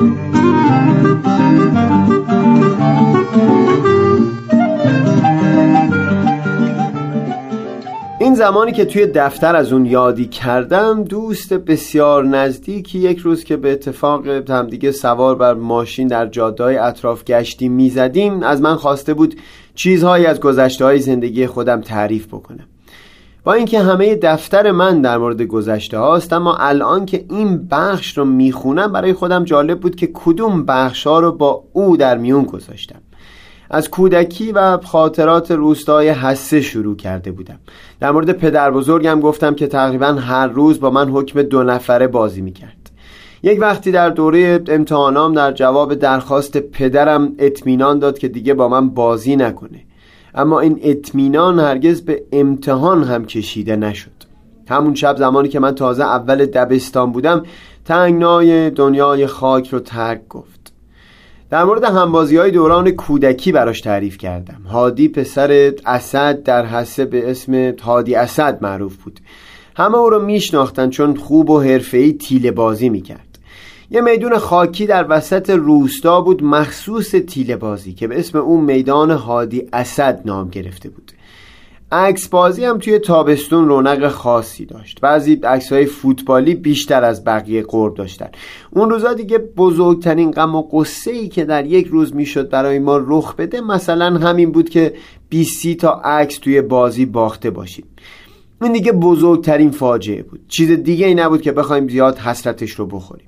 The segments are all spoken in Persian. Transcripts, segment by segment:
این زمانی که توی دفتر از اون یادی کردم دوست بسیار نزدیکی یک روز که به اتفاق همدیگه سوار بر ماشین در جاده‌های اطراف گشتی می‌زدیم از من خواسته بود چیزهایی از گذشته های زندگی خودم تعریف بکنم. با اینکه همه دفتر من در مورد گذشته هاست اما الان که این بخش رو می‌خونم برای خودم جالب بود که کدوم بخش ها رو با او در میون گذاشتم. از کودکی و خاطرات روستای حسه شروع کرده بودم. در مورد پدر بزرگم گفتم که تقریبا هر روز با من حکم دو نفره بازی می‌کرد. یک وقتی در دوره امتحانام در جواب درخواست پدرم اطمینان داد که دیگه با من بازی نکنه. اما این اطمینان هرگز به امتحان هم کشیده نشد. همون شب زمانی که من تازه اول دبستان بودم تنگنای دنیای خاک رو ترک گفت. در مورد همبازی های دوران کودکی براش تعریف کردم. هادی پسر اسد در حسه به اسم هادی اسد معروف بود. همه او رو میشناختن چون خوب و حرفه‌ای تیله بازی می‌کرد. یه میدون خاکی در وسط روستا بود مخصوص تیله بازی که به اسم اون میدان هادی اسد نام گرفته بود. عکس بازی هم توی تابستون رونق خاصی داشت. بعضی عکس های فوتبالی بیشتر از بقیه قرب داشتن. اون روزا دیگه بزرگترین غم و قصه ای که در یک روز می‌شد برای ما رخ بده مثلا همین بود که 20 تا عکس توی بازی باخته باشیم. این دیگه بزرگترین فاجعه بود. چیز دیگه ای نبود که بخوایم زیاد حسرتش رو بخوریم.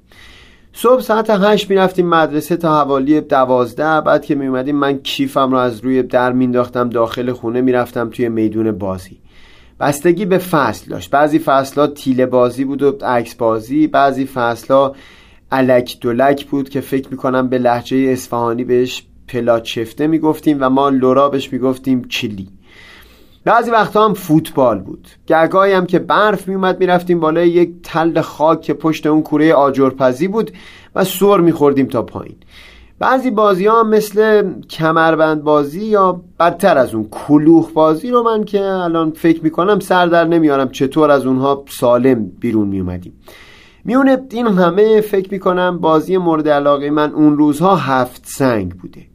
صبح ساعت هشت می‌رفتیم مدرسه تا حوالی دوازده. بعد که میومدیم من کیفم رو از روی در مینداختم داخل خونه می‌رفتم توی میدون بازی. بستگی به فصل داشت. بعضی فصلها تیله بازی بود و عکس بازی بعضی فصلها الک دولک بود که فکر می‌کنم به لحجه اصفهانی بهش پلاچفته می‌گفتیم و ما لورا بهش می‌گفتیم چلی بعضی وقتا هم فوتبال بود. گرگاهی هم که برف میومد می‌رفتیم بالای یک تل خاک که پشت اون کوره آجرپزی بود و سر میخوردیم تا پایین. بعضی بازی ها مثل کمربند بازی یا بدتر از اون کلوخ بازی رو من که الان فکر می‌کنم سر در نمیارم چطور از اونها سالم بیرون میومدیم میونه این همه فکر می‌کنم بازی مورد علاقه من اون روزها هفت سنگ بوده.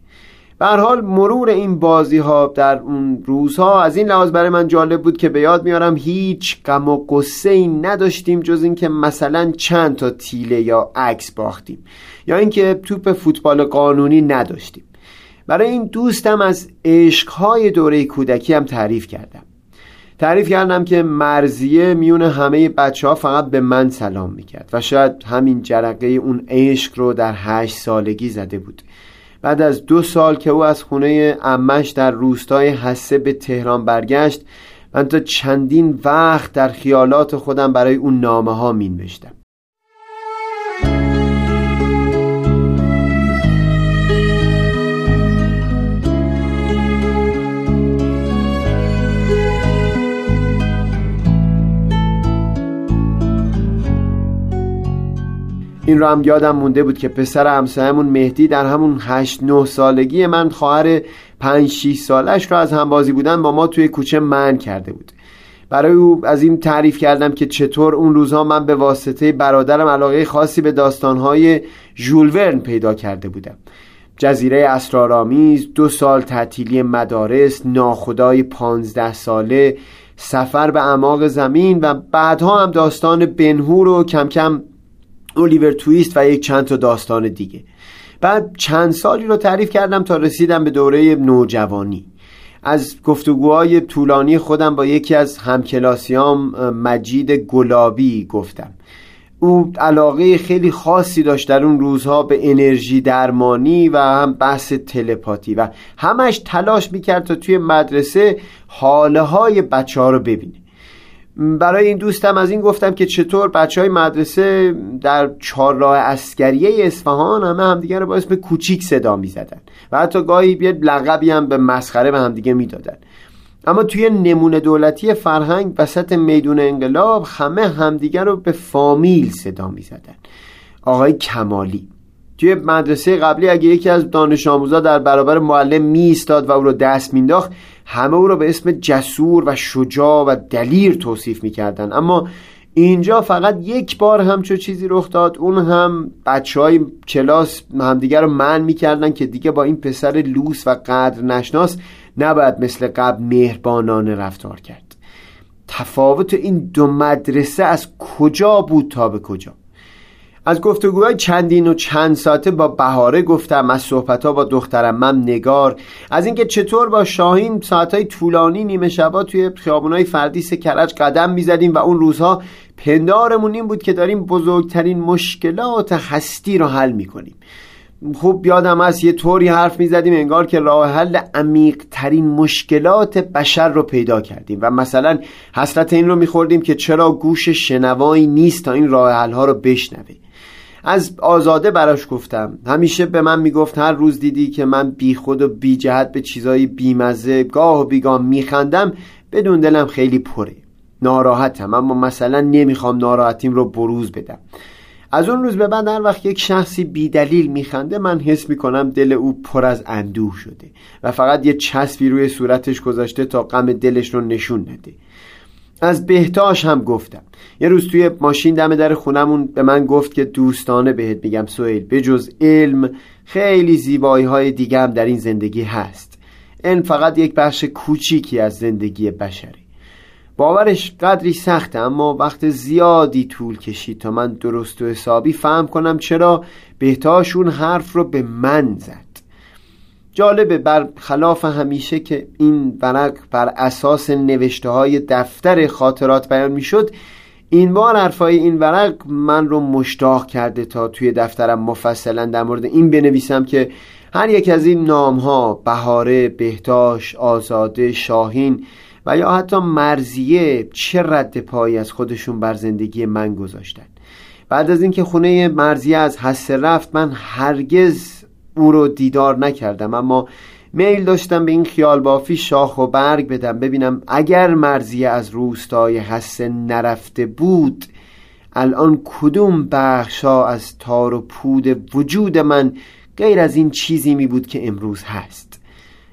به حال مرور این بازی ها در اون روزها از این لحاظ برای من جالب بود که به یاد میارم هیچ غم و قصه ای نداشتیم جز اینکه مثلا چند تا تیله یا عکس باختیم یا اینکه توپ فوتبال قانونی نداشتیم. برای این دوستم از عشقهای دوره کودکی هم تعریف کردم. تعریف کردم که مرزیه میون همه بچه ها فقط به من سلام می‌کرد و شاید همین جرقه اون عشق رو در هشت سالگی زده بود. بعد از دو سال که او از خونه امش در روستای حسه به تهران برگشت من تا چندین وقت در خیالات خودم برای اون نامه ها می نوشتم این رو هم یادم مونده بود که پسر همسایمون مهدی در همون 8 9 سالگی من خواهر 5 6 سالش رو از همبازی بودن با ما توی کوچه من کرده بود. برای او از این تعریف کردم که چطور اون روزها من به واسطه برادرم علاقه خاصی به داستانهای ژول پیدا کرده بودم. جزیره اسرارآمیز دو سال تعطیلی مدارس ناخدای پانزده ساله سفر به اعماق زمین و بعدها هم داستان بنهور و کم کم الیور تویست و یک چند تا داستان دیگه. بعد چند سالی رو تعریف کردم تا رسیدم به دوره نوجوانی. از گفتگوهای طولانی خودم با یکی از همکلاسیام مجید گلابی گفتم. او علاقه خیلی خاصی داشت در اون روزها به انرژی درمانی و هم بحث تلپاتی و همش تلاش می‌کرد تا توی مدرسه حاله های بچه ها رو ببینه. برای این دوستم از این گفتم که چطور بچه های مدرسه در چهارراه اسکریه اصفهان همه همدیگه رو با اسم کوچیک صدا می زدن و حتی گاهی یه لقبی هم به مسخره به همدیگه می‌دادن. اما توی نمونه دولتی فرهنگ وسط میدون انقلاب همه همدیگه رو به فامیل صدا می زدن آقای کمالی. توی مدرسه قبلی اگه یکی از دانش آموزا در برابر معلم می ایستاد و او رو دست مینداخت همه او رو به اسم جسور و شجاع و دلیر توصیف می‌کردن اما اینجا فقط یک بار همچو چیزی رخ داد. اون هم بچه های کلاس همدیگر رو من می‌کردن که دیگه با این پسر لوس و قدر نشناس نباید مثل قبل مهربانانه رفتار کرد. تفاوت این دو مدرسه از کجا بود تا به کجا؟ از گفتگوهای چندین و چند ساعته با بهاره گفتم از صحبتها با دخترم من نگار. از اینکه چطور با شاهین ساعتهای طولانی نیمه شبا توی خیابونهای فردیس کرج قدم می‌زدیم و اون روزها پندارمون این بود که داریم بزرگترین مشکلات هستی رو حل می‌کنیم. خوب یادم هست یه طوری حرف می‌زدیم انگار که راه حل عمیق ترین مشکلات بشر رو پیدا کردیم و مثلا حسرت این رو میخوردیم که چرا گوش شنوایی نیست تا این راه حل ها رو بشنوه از آزاده براش گفتم. همیشه به من می‌گفت هر روز دیدی که من بی خود و بی جهت به چیزایی بیمزه گاه و بیگاه میخندم بدون دلم خیلی پره. ناراحتم اما مثلا نمی‌خوام ناراحتیم رو بروز بدم. از اون روز به بعد هر وقت یک شخصی بیدلیل میخنده من حس می‌کنم دل او پر از اندوه شده و فقط یه چسبی روی صورتش گذاشته تا غم دلش رو نشون نده. از بهتاش هم گفتم. یه روز توی ماشین دم در خونمون به من گفت که دوستانه بهت میگم به جز علم خیلی زیبایی های دیگه هم در این زندگی هست. علم فقط یک بخش کوچیکی از زندگی بشری. باورش قدری سخته اما وقت زیادی طول کشید تا من درست و حسابی فهم کنم چرا بهتاشون حرف رو به من زد. جالبه بر خلاف همیشه که این ورق بر اساس نوشته های دفتر خاطرات بیان می‌شد این بار حرفای این ورق من رو مشتاق کرده تا توی دفترم مفصلا در مورد این بنویسم که هر یک از این نام ها بهاره، بهتاش، آزاده، شاهین و یا حتی مرزیه چه رد پایی از خودشون بر زندگی من گذاشتن. بعد از اینکه خونه مرزیه از حسه رفت من هرگز او رو دیدار نکردم اما میل داشتم به این خیال بافی شاخ و برگ بدم. ببینم اگر مرزیه از روستای حسه نرفته بود الان کدوم بخشا از تار و پود وجود من غیر از این چیزی می بود که امروز هست.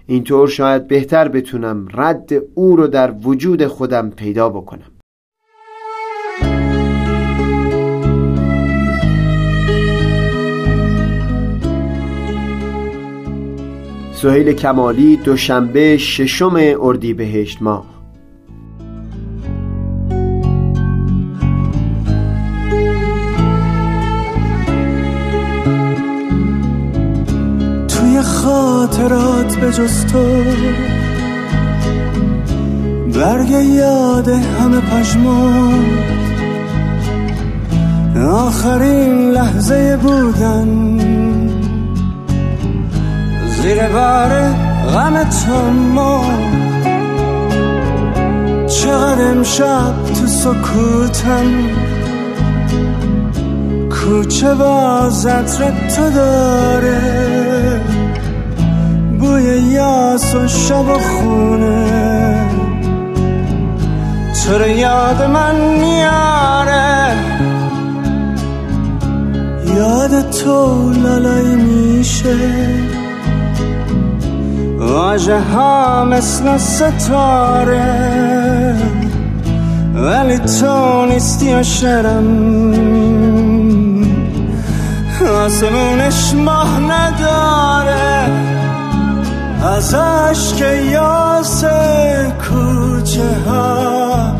اینطور شاید بهتر بتونم رد او رو در وجود خودم پیدا بکنم. سهیل کمالی دوشنبه ششم اردیبهشت ماه. توی خاطرات به تو برگ یاد همه پشمان آخرین لحظه بودن زیر بار غم تو ما چقدر امشب تو سکوتم. کوچه با زطر تو داره. بوی یاس و شب و خونه. تو رو یاد من میاره. یاد تو لالایی میشه. واجه ها مثل ستاره ولی تو نیستی و شرم. آسمونش ماه نداره از عشق یاس کوچه ها.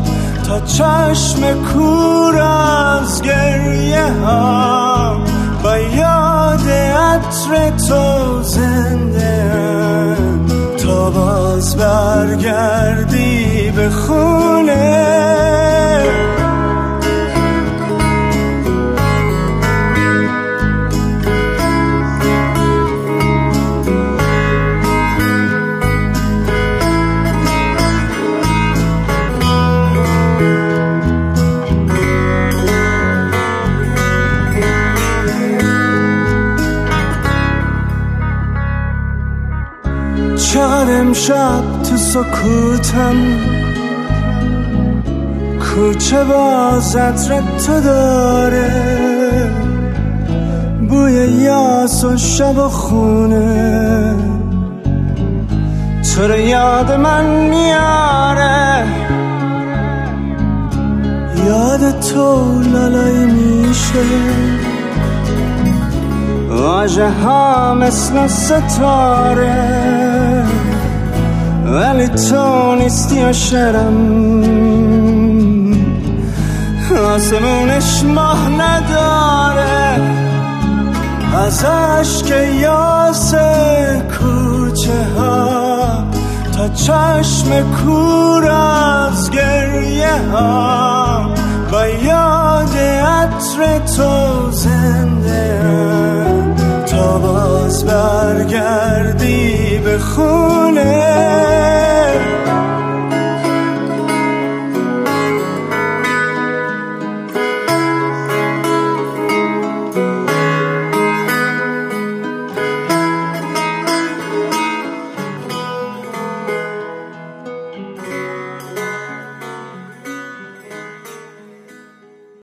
تا چشم کور از گریه ها با یاد عطر تو تا باز برگردی به خونه. چقدر امشب تو سکوتم؟ کوچه با زدر تو داره. بوی یاس و شب و خونه. تو رو یاد من میاره. یاد تو لالایی میشه. واجه ها مثل ستاره. ولی تو نیستی و شرم آسمونش ماه نداره. از عشق یاس کوچه ها تا چشم کور از گریه ها. با یاد عطر تو زنده تا باز